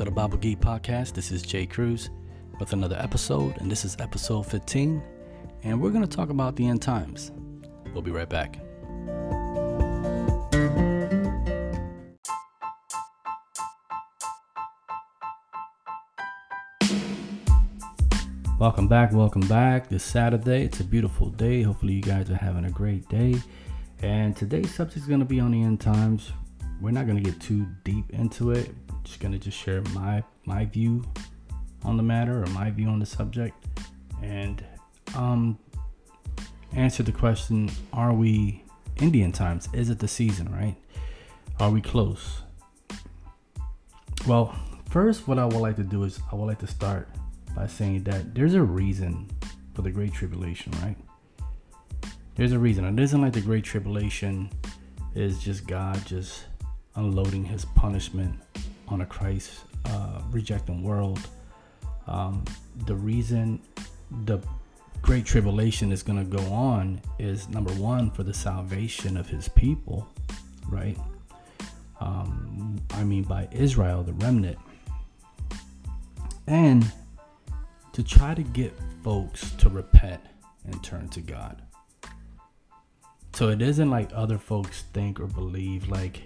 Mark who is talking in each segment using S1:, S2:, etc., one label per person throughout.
S1: to the Bible Geek Podcast. This is Jay Cruz with another episode, and this is episode 15. And we're going to talk about the end times. We'll be right back. Welcome back, welcome back. This Saturday, it's a beautiful day. Hopefully, you guys are having a great day. And today's subject is going to be on the end times. We're not going to get too deep into it. Just to just share my my view on the matter or my view on the subject, and um, answer the question: Are we Indian times? Is it the season? Right? Are we close? Well, first, what I would like to do is I would like to start by saying that there's a reason for the Great Tribulation, right? There's a reason. It isn't like the Great Tribulation is just God just unloading his punishment on a Christ uh, rejecting world. Um, the reason the Great Tribulation is going to go on is number one, for the salvation of his people, right? Um, I mean, by Israel, the remnant. And to try to get folks to repent and turn to God. So it isn't like other folks think or believe like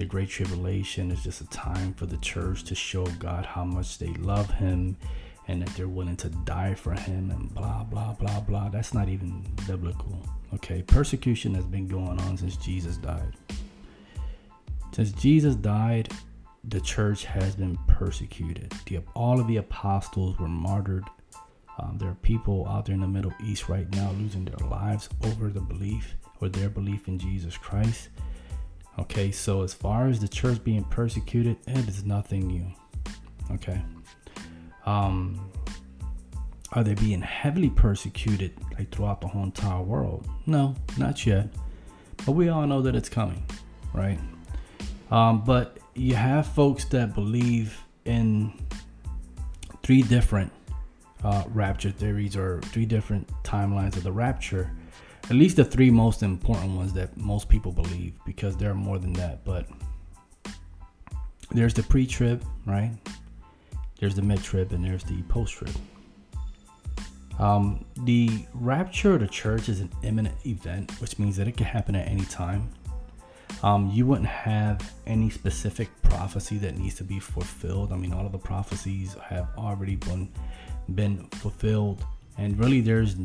S1: the Great Tribulation is just a time for the church to show God how much they love Him and that they're willing to die for Him and blah, blah, blah, blah. That's not even biblical. Okay. Persecution has been going on since Jesus died. Since Jesus died, the church has been persecuted. The, all of the apostles were martyred. Um, there are people out there in the Middle East right now losing their lives over the belief or their belief in Jesus Christ. Okay, so as far as the church being persecuted, it is nothing new. Okay. Um, are they being heavily persecuted like throughout the whole entire world? No, not yet. But we all know that it's coming, right? Um, but you have folks that believe in three different uh, rapture theories or three different timelines of the rapture. At least the three most important ones that most people believe, because there are more than that. But there's the pre trib, right? There's the mid trib, and there's the post trib. Um, the rapture of the church is an imminent event, which means that it can happen at any time um, you wouldn't have any specific prophecy that needs to be fulfilled. I mean, all of the prophecies have already been been fulfilled, and really, there's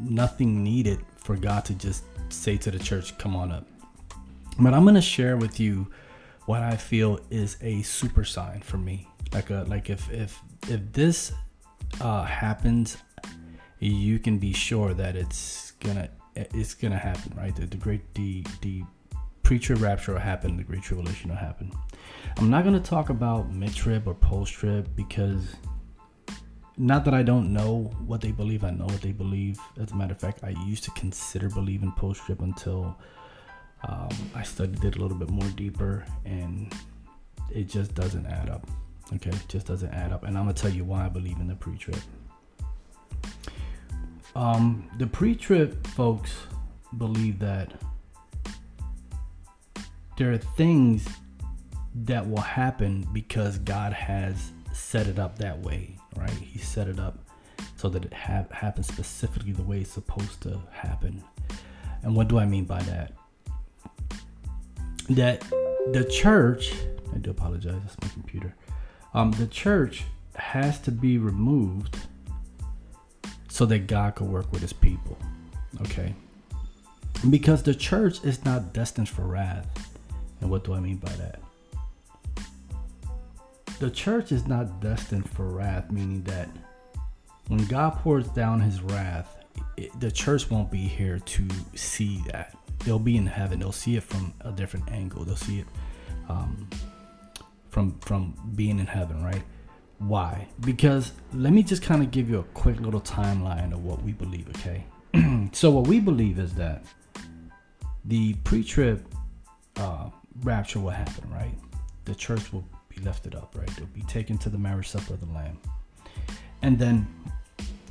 S1: nothing needed for God to just say to the church, "Come on up." But I'm gonna share with you what I feel is a super sign for me. Like a like if if if this uh, happens, you can be sure that it's gonna it's gonna happen, right? The, the great the the pre-trib rapture will happen, the great tribulation will happen. I'm not going to talk about mid-trib or post-trib because not that I don't know what they believe, I know what they believe. As a matter of fact, I used to consider believing post-trib until um, I studied it a little bit more deeper, and it just doesn't add up. Okay, it just doesn't add up, and I'm gonna tell you why I believe in the pre-trib. Um, the pre-trib folks believe that there are things that will happen because God has set it up that way, right? He set it up so that it ha- happens specifically the way it's supposed to happen. And what do I mean by that? That the church, I do apologize, that's my computer. Um, the church has to be removed so that God could work with his people. Okay? Because the church is not destined for wrath. And what do I mean by that? The church is not destined for wrath, meaning that when God pours down his wrath, it, the church won't be here to see that. They'll be in heaven. They'll see it from a different angle. They'll see it um, from from being in heaven, right? Why? Because let me just kind of give you a quick little timeline of what we believe. Okay, so what we believe is that the pre-trib uh, rapture will happen, right? The church will be lifted up, right? They'll be taken to the marriage supper of the Lamb. And then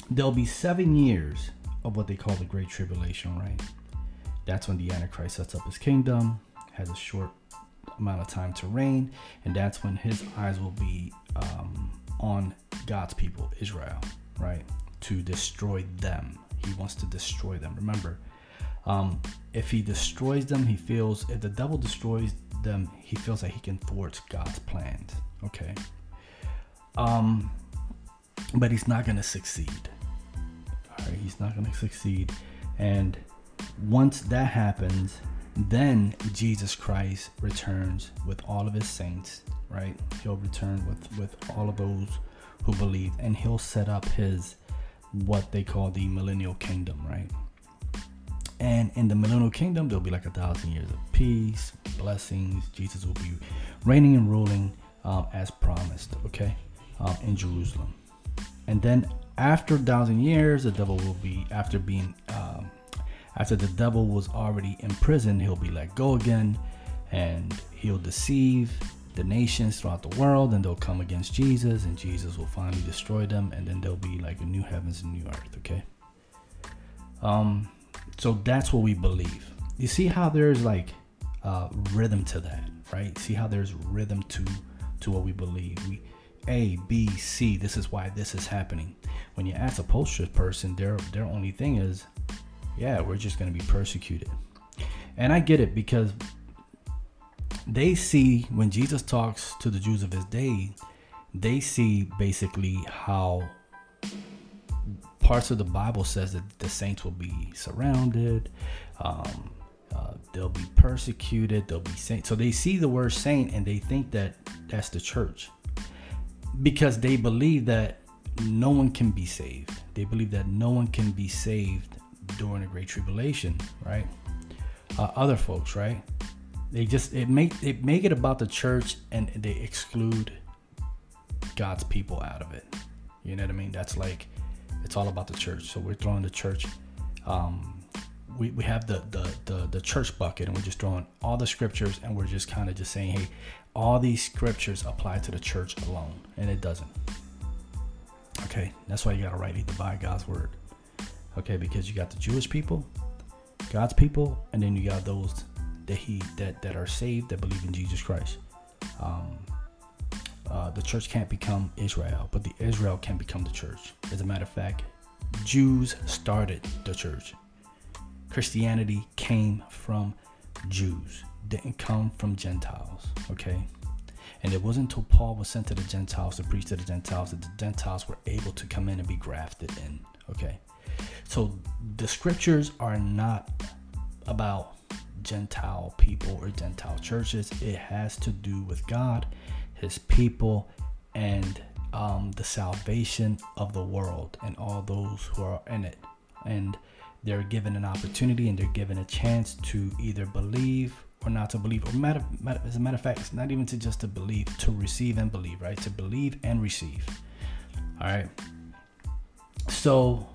S1: there'll be seven years of what they call the Great Tribulation, right? That's when the Antichrist sets up his kingdom, has a short amount of time to reign, and that's when his eyes will be um, on God's people, Israel, right? To destroy them. He wants to destroy them. Remember, um, if he destroys them, he feels, if the devil destroys them, he feels that he can thwart God's plans, okay? Um, but he's not going to succeed. All right, he's not going to succeed. And once that happens, then Jesus Christ returns with all of his saints, right? He'll return with with all of those who believe and he'll set up his what they call the millennial kingdom, right? And in the millennial kingdom, there'll be like a thousand years of peace, blessings. Jesus will be reigning and ruling um, as promised, okay, um, in Jerusalem. And then after a thousand years, the devil will be, after being um, after the devil was already in prison, he'll be let go again and he'll deceive the nations throughout the world and they'll come against Jesus and Jesus will finally destroy them and then there'll be like a new heavens and new earth, okay? Um so that's what we believe. You see how there's like uh, rhythm to that, right? See how there's rhythm to to what we believe. We A, B, C. This is why this is happening. When you ask a post person, their their only thing is yeah, we're just to be persecuted. And I get it because they see when Jesus talks to the Jews of his day, they see basically how parts of the Bible says that the saints will be surrounded, um, uh, they'll be persecuted, they'll be saints. So they see the word saint and they think that that's the church because they believe that no one can be saved. They believe that no one can be saved during the Great Tribulation, right? Uh, other folks, right? They just it make it make it about the church and they exclude God's people out of it. You know what I mean? That's like it's all about the church. So we're throwing the church. Um, we, we have the, the the the church bucket and we're just throwing all the scriptures and we're just kind of just saying, hey, all these scriptures apply to the church alone, and it doesn't. Okay, that's why you gotta rightly divide God's word. Okay, because you got the Jewish people, God's people, and then you got those that he that that are saved that believe in Jesus Christ. Um, uh, the church can't become Israel, but the Israel can become the church. As a matter of fact, Jews started the church. Christianity came from Jews, didn't come from Gentiles. Okay. And it wasn't until Paul was sent to the Gentiles to preach to the Gentiles that the Gentiles were able to come in and be grafted in. Okay. So the scriptures are not about Gentile people or Gentile churches. It has to do with God, His people, and um, the salvation of the world and all those who are in it. And they're given an opportunity and they're given a chance to either believe or not to believe. Or matter, matter, as a matter of fact, not even to just to believe, to receive and believe, right? To believe and receive. All right. So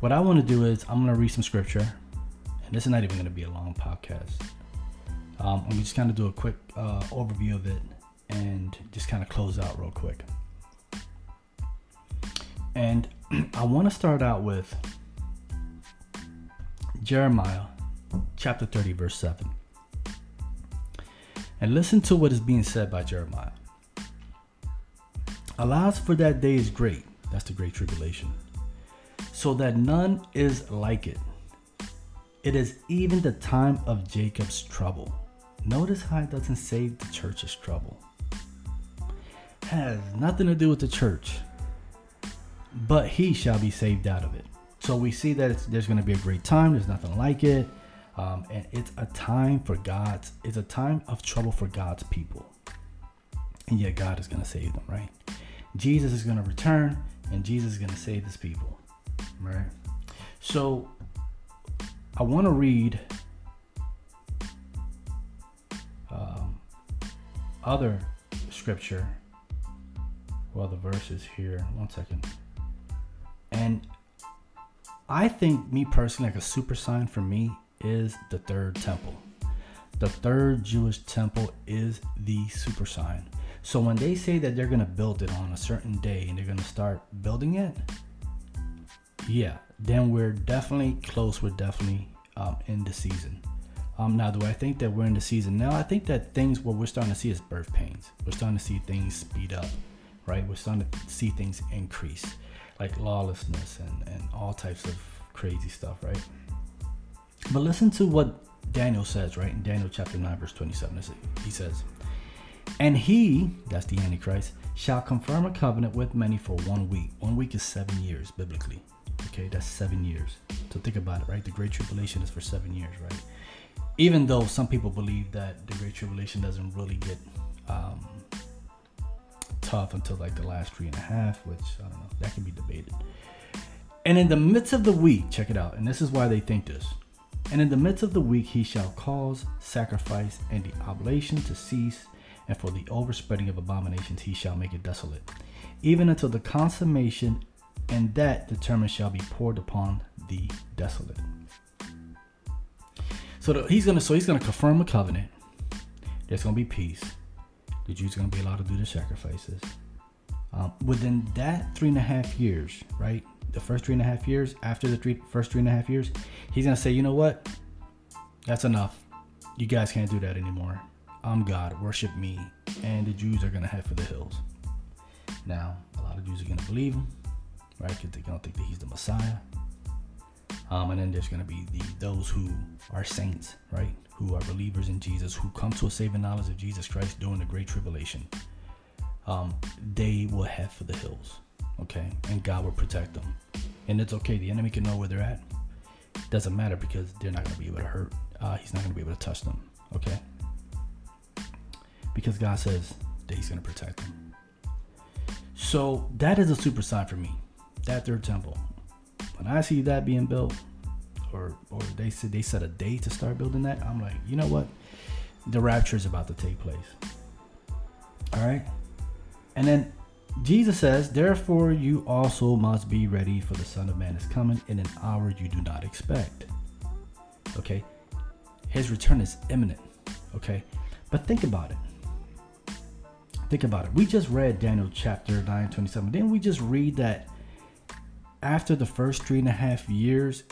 S1: what I want to do is I'm going to read some scripture, and this is not even going to be a long podcast. Um, I'm just kind of do a quick uh, overview of it and just kind of close out real quick. And I want to start out with Jeremiah chapter 30, verse 7. And listen to what is being said by Jeremiah. Alas, for that day is great. That's the great tribulation so that none is like it. It is even the time of Jacob's trouble. Notice how it doesn't say the church's trouble. It has nothing to do with the church, but he shall be saved out of it. So we see that there's going to be a great time. There's nothing like it. Um, and it's a time for God's, it's a time of trouble for God's people. And yet God is going to save them, right? Jesus is going to return and Jesus is going to save his people. Right. So I want to read other scripture. Well, the verse is here. One second. And I think, me personally, like a super sign for me is the third temple. The third Jewish temple is the super sign. So when they say that they're going to build it on a certain day and they're going to start building it, yeah, then we're definitely close. We're definitely um, in the season. Um, now, do I think that we're in the season now? I think that things what we're starting to see is birth pains. We're starting to see things speed up, right? We're starting to see things increase, like lawlessness and, and all types of crazy stuff, right? But listen to what Daniel says, right? In Daniel chapter 9, verse 27, he says, And he, that's the Antichrist, shall confirm a covenant with many for one week. One week is seven years, biblically. Okay, that's seven years. So think about it, right? The Great Tribulation is for seven years, right? Even though some people believe that the Great Tribulation doesn't really get um, tough until like the last three and a half, which I don't know, that can be debated. And in the midst of the week, check it out, and this is why they think this. And in the midst of the week, he shall cause sacrifice and the oblation to cease, and for the overspreading of abominations, he shall make it desolate, even until the consummation, and that determined shall be poured upon the desolate. So the, he's gonna, so he's gonna confirm a covenant. There's gonna be peace. The Jews are gonna be allowed to do their sacrifices. Um, within that three and a half years, right? the first three and a half years, after the three, first three and a half years, he's to say, you know what? That's enough. You guys can't do that anymore. I'm God. Worship me. And the Jews are to head for the hills. Now, a lot of Jews are to believe him, right? Because they don't think that he's the Messiah. Um, and then there's going to be the those who are saints, right? Who are believers in Jesus, who come to a saving knowledge of Jesus Christ during the Great Tribulation. Um, they will head for the hills okay? And God will protect them. And it's okay. The enemy can know where they're at. It Doesn't matter because they're not going to be able to hurt. Uh, he's not going to be able to touch them, okay? Because God says that He's going to protect them. So that is a super sign for me. That third temple. When I see that being built, or or they said they set a date to start building that, I'm like, you know what? The rapture is about to take place. All right, and then Jesus says, Therefore, you also must be ready, for the Son of Man is coming in an hour you do not expect. Okay? His return is imminent. Okay? But think about it. Think about it. We just read Daniel chapter 9, 27. Didn't we just read that after the first three and a half years,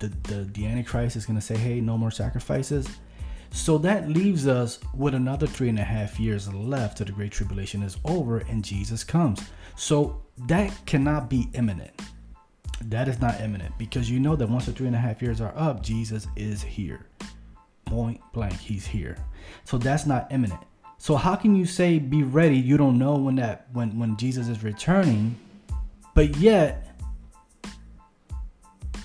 S1: the, the, the Antichrist is going to say, hey, no more sacrifices? So that leaves us with another three and a half years left till the Great Tribulation is over and Jesus comes. So that cannot be imminent. That is not imminent because you know that once the three and a half years are up, Jesus is here. Point blank, he's here. So that's not imminent. So how can you say be ready? You don't know when that when when Jesus is returning, but yet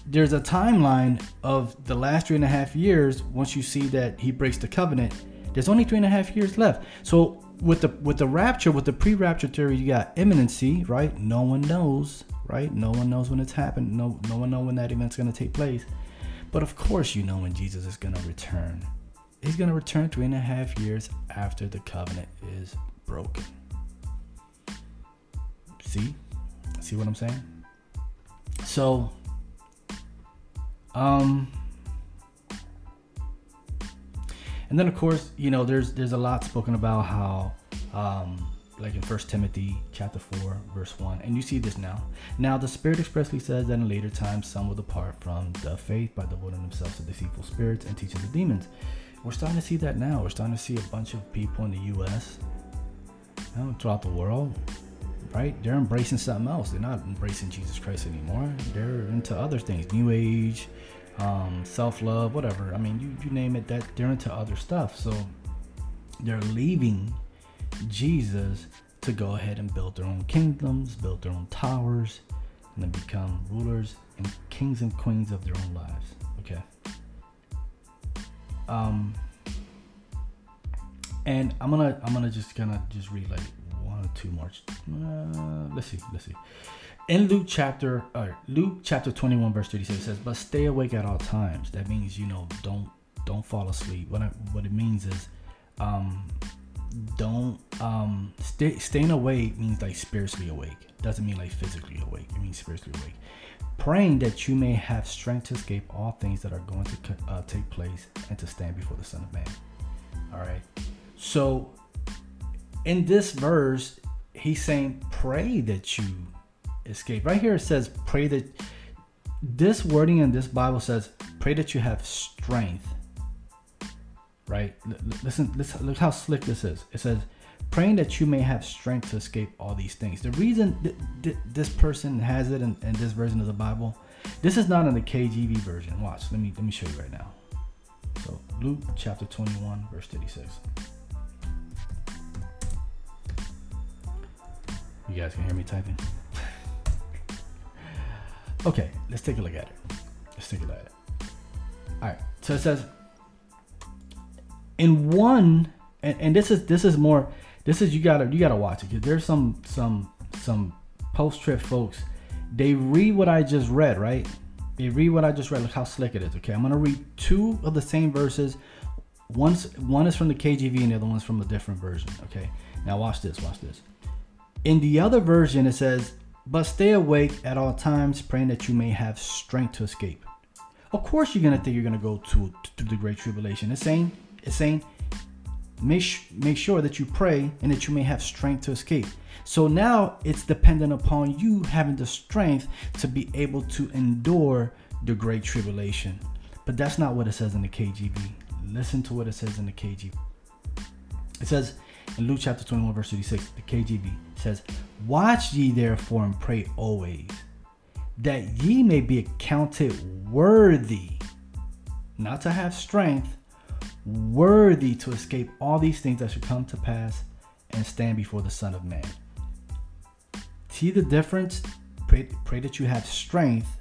S1: there's a timeline of the last three and a half years. Once you see that he breaks the covenant, there's only three and a half years left. So with the with the rapture, with the pre-rapture theory, you got imminency, right? No one knows, right? No one knows when it's happened. No no one knows when that event's gonna take place. But of course, you know when Jesus is gonna return. He's gonna return three and a half years after the covenant is broken. See, see what I'm saying? So um, and then of course, you know, there's there's a lot spoken about how, um, like in First Timothy chapter four verse one, and you see this now. Now the Spirit expressly says that in later times some will depart from the faith by devoting themselves to deceitful spirits and teaching the demons. We're starting to see that now. We're starting to see a bunch of people in the U.S. You know, throughout the world right? They're embracing something else. They're not embracing Jesus Christ anymore. They're into other things, New Age, um, self love, whatever. I mean, you, you name it, that they're into other stuff. So they're leaving Jesus to go ahead and build their own kingdoms, build their own towers, and then become rulers and kings and queens of their own lives. Okay. Um, and I'm gonna I'm gonna just gonna just read two more. Uh, let's see, let's see. In Luke chapter uh, Luke chapter 21 verse 36 it says but stay awake at all times. That means you know don't don't fall asleep. What I, what it means is um don't um stay staying awake means like spiritually awake. Doesn't mean like physically awake. It means spiritually awake. Praying that you may have strength to escape all things that are going to uh, take place and to stand before the son of man. All right. So in this verse he's saying pray that you escape. Right here it says, pray that this wording in this Bible says, pray that you have strength right? Listen, listen, look how slick this is. It says, praying that you may have strength to escape all these things. The reason th- th- this person has it in, in, this version of the Bible, this is not in the KJV version. Watch, let me let me show you right now. So Luke chapter 21, verse 36. You guys can hear me typing? okay, let's take a look at it. Let's take a look at it. All right, so it says, in one, and, and this is this is more, this is you gotta you gotta watch it because there's some some some post trib folks. They read what I just read, right? They read what I just read. Look how slick it is. Okay, I'm gonna read two of the same verses. One's one is from the KJV and the other one's from a different version. Okay, now watch this. Watch this. In the other version, it says, But stay awake at all times, praying that you may have strength to escape. Of course, you're going to think you're going to go to, to the great tribulation. It's saying, it's saying, make, make sure that you pray and that you may have strength to escape. So now it's dependent upon you having the strength to be able to endure the great tribulation. But that's not what it says in the KJV. Listen to what it says in the KJV. It says, in Luke chapter 21, verse 36, the KJV says, Watch ye therefore and pray always, that ye may be accounted worthy, not to have strength, worthy to escape all these things that should come to pass and stand before the Son of Man. See the difference? Pray, pray that you have strength,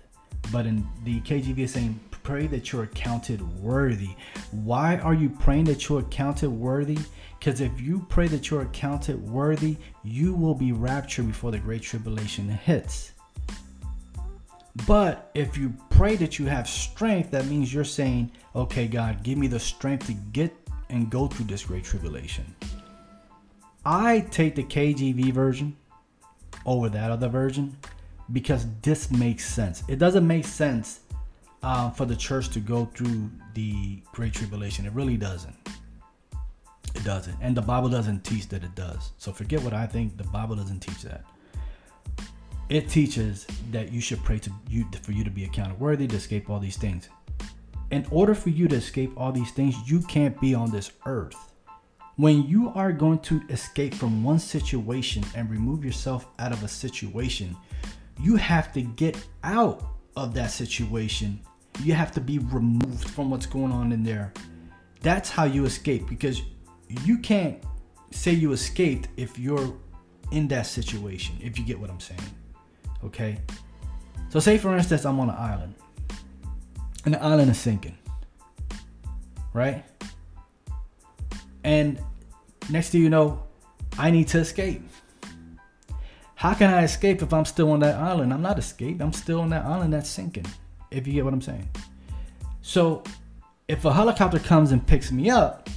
S1: but in the KJV is saying, pray that you're accounted worthy. Why are you praying that you're accounted worthy? Because if you pray that you're accounted worthy, you will be raptured before the great tribulation hits. But if you pray that you have strength, that means you're saying, okay, God, give me the strength to get and go through this great tribulation. I take the KJV version over that other version because this makes sense. It doesn't make sense uh, for the church to go through the great tribulation. It really doesn't. It doesn't. And the Bible doesn't teach that it does. So forget what I think. The Bible doesn't teach that. It teaches that you should pray to you for you to be accounted worthy to escape all these things. In order for you to escape all these things, you can't be on this earth. When you are going to escape from one situation and remove yourself out of a situation, you have to get out of that situation. You have to be removed from what's going on in there. That's how you escape because you can't say you escaped if you're in that situation, if you get what I'm saying. Okay? So, say for instance, I'm on an island and the island is sinking, right? And next thing you know, I need to escape. How can I escape if I'm still on that island? I'm not escaped. I'm still on that island that's sinking. If you get what I'm saying. So, if a helicopter comes and picks me up,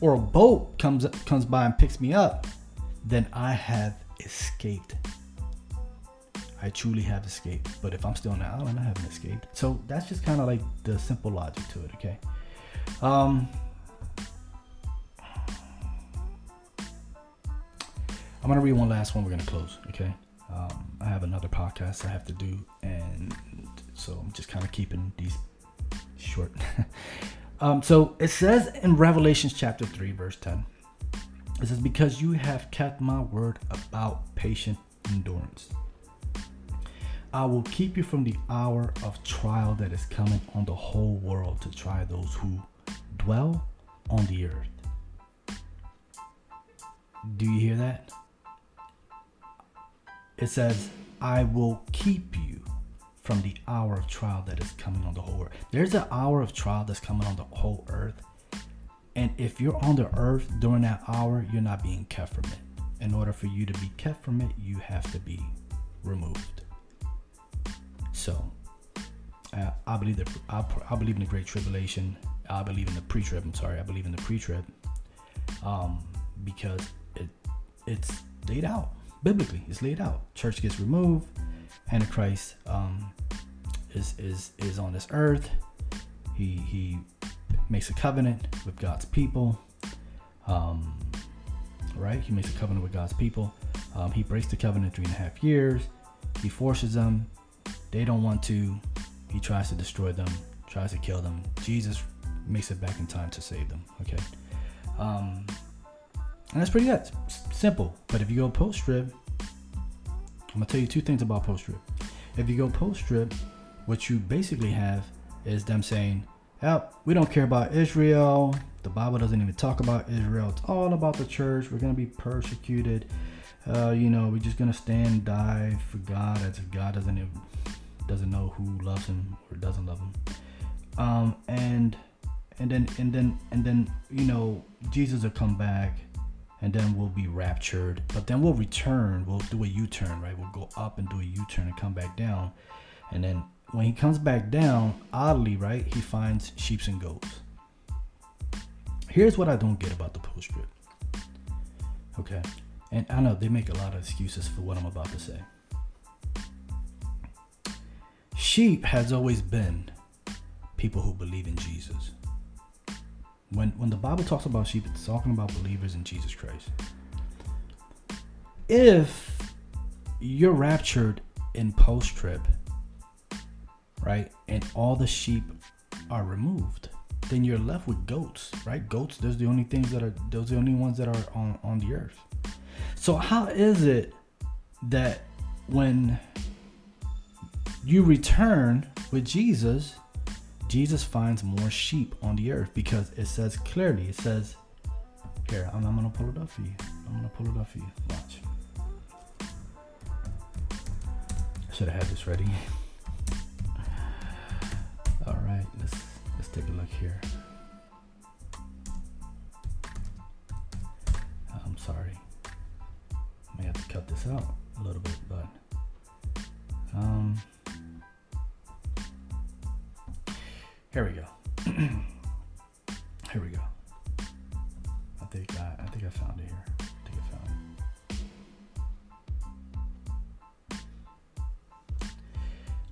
S1: or a boat comes comes by and picks me up, then I have escaped. I truly have escaped. But if I'm still on the island, I haven't escaped. So that's just kind of like the simple logic to it. Okay. Um, I'm gonna read one last one. We're gonna close. Okay. Um, I have another podcast I have to do, and so I'm just kind of keeping these short. um, so it says in Revelations chapter three, verse ten. It says, "Because you have kept my word about patient endurance." I will keep you from the hour of trial that is coming on the whole world to try those who dwell on the earth. Do you hear that? It says, I will keep you from the hour of trial that is coming on the whole earth. There's an hour of trial that's coming on the whole earth. And if you're on the earth during that hour, you're not being kept from it. In order for you to be kept from it, you have to be removed. So, uh, I believe that I, I, believe in the Great Tribulation. I believe in the pre-trib. I'm sorry, I believe in the pre-trib, um, because it it's laid out biblically. It's laid out. Church gets removed. Antichrist um, is is is on this earth. He he makes a covenant with God's people. Um, right? He makes a covenant with God's people. Um, he breaks the covenant three and a half years. He forces them they don't want to. He tries to destroy them, tries to kill them. Jesus makes it back in time to save them. Okay, um, and that's pretty good. It's simple. But if you go post trib, I'm gonna tell you two things about post trib. If you go post trib, what you basically have is them saying, "Yeah, we don't care about Israel. The Bible doesn't even talk about Israel. It's all about the church. We're gonna be persecuted. Uh, you know, we're just gonna stand and die for God as if God doesn't even, doesn't know who loves him or doesn't love him." Um, and and then and then and then you know Jesus will come back and then we'll be raptured but then we'll return. We'll do a u-turn right? We'll go up and do a u-turn and come back down. And then when he comes back down oddly right he finds sheep and goats. Here's what i don't get about the post trib okay? And i know they make a lot of excuses for what i'm about to say. Sheep has always been people who believe in jesus when when the Bible talks about sheep, it's talking about believers in Jesus Christ. If you're raptured in post trib, right, and all the sheep are removed, then you're left with goats, right? Goats, those are the only things that are those are the only ones that are on, on the earth. So how is it that when you return with Jesus, Jesus finds more sheep on the earth because it says clearly, it says, here, I'm, I'm gonna pull it up for you. I'm gonna pull it up for you. Watch. I should have had this ready. All right, let's let's take a look here. I'm sorry. I may have to cut this out a little bit, but um. Here we go. here we go. I think I, I think I found it here. I think I found it.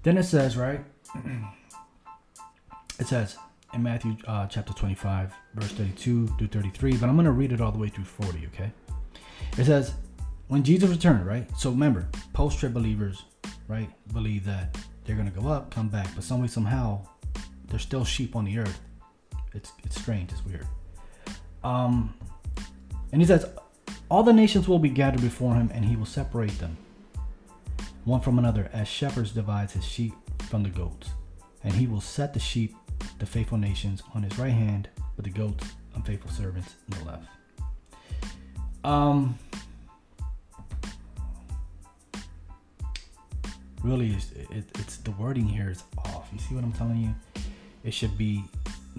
S1: Then it says, right? it says in Matthew uh, chapter 25, verse 32 through 33, but I'm going to read it all the way through 40, okay? It says, when Jesus returned, right? So remember, post trib believers, right, believe that they're going to go up, come back, but some way, somehow, there's still sheep on the earth. It's it's strange. It's weird. Um, and he says, all the nations will be gathered before him, and he will separate them one from another, as shepherds divides his sheep from the goats. And he will set the sheep, the faithful nations, on his right hand, but the goats, unfaithful servants, on the left. Um, really, it's, it, it's the wording here is off. You see what I'm telling you? It should be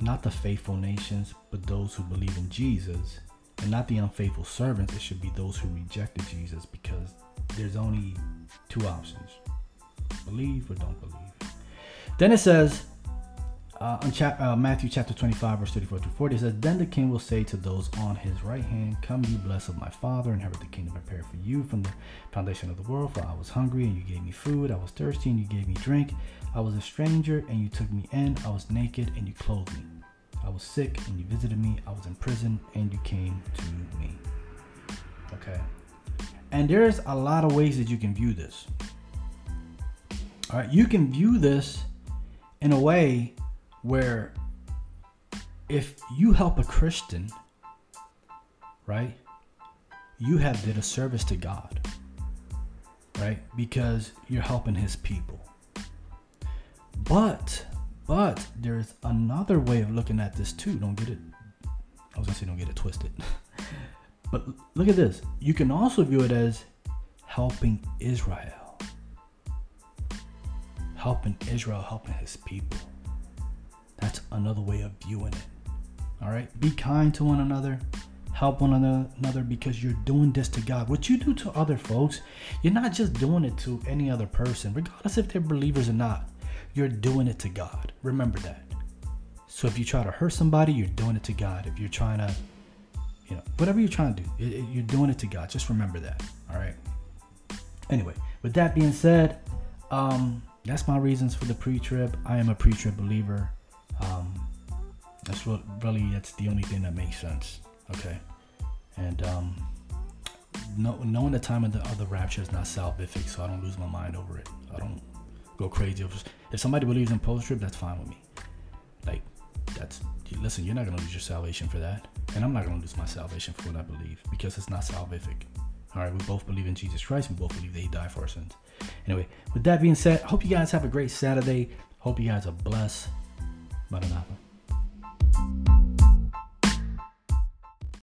S1: not the faithful nations, but those who believe in Jesus, and not the unfaithful servants. It should be those who rejected Jesus because there's only two options believe or don't believe. Then it says, uh, chap- uh, Matthew chapter 25, verse 34 to 40, it says, Then the king will say to those on his right hand, Come, you blessed of my Father, inherit the kingdom prepared for you from the foundation of the world. For I was hungry, and you gave me food. I was thirsty, and you gave me drink. I was a stranger, and you took me in. I was naked, and you clothed me. I was sick, and you visited me. I was in prison, and you came to me. Okay. And there's a lot of ways that you can view this. All right, you can view this in a way where if you help a Christian, right, you have did a service to God, right? Because you're helping his people. But but there's another way of looking at this too. Don't get it I was gonna say don't get it twisted. but look at this. You can also view it as helping Israel. Helping Israel, helping his people. That's another way of viewing it. All right? Be kind to one another. Help one another because you're doing this to God. What you do to other folks, you're not just doing it to any other person, regardless if they're believers or not. You're doing it to God. Remember that. So if you try to hurt somebody, you're doing it to God. If you're trying to, you know, whatever you're trying to do, it, it, you're doing it to God. Just remember that. All right. Anyway, with that being said, um, that's my reasons for the pre-trib. I am a pre-trib believer. Um, that's what really that's the only thing that makes sense. Okay, and um, no, knowing the time of the, of the rapture is not salvific, so I don't lose my mind over it. I don't go crazy. If somebody believes in post trib, that's fine with me. Like that's listen, you're not gonna lose your salvation for that. And I'm not gonna lose my salvation for what I believe because it's not salvific. All right, we both believe in Jesus Christ. We both believe that He died for our sins. Anyway, with that being said, hope you guys have a great Saturday. Hope you guys are blessed. Maranava.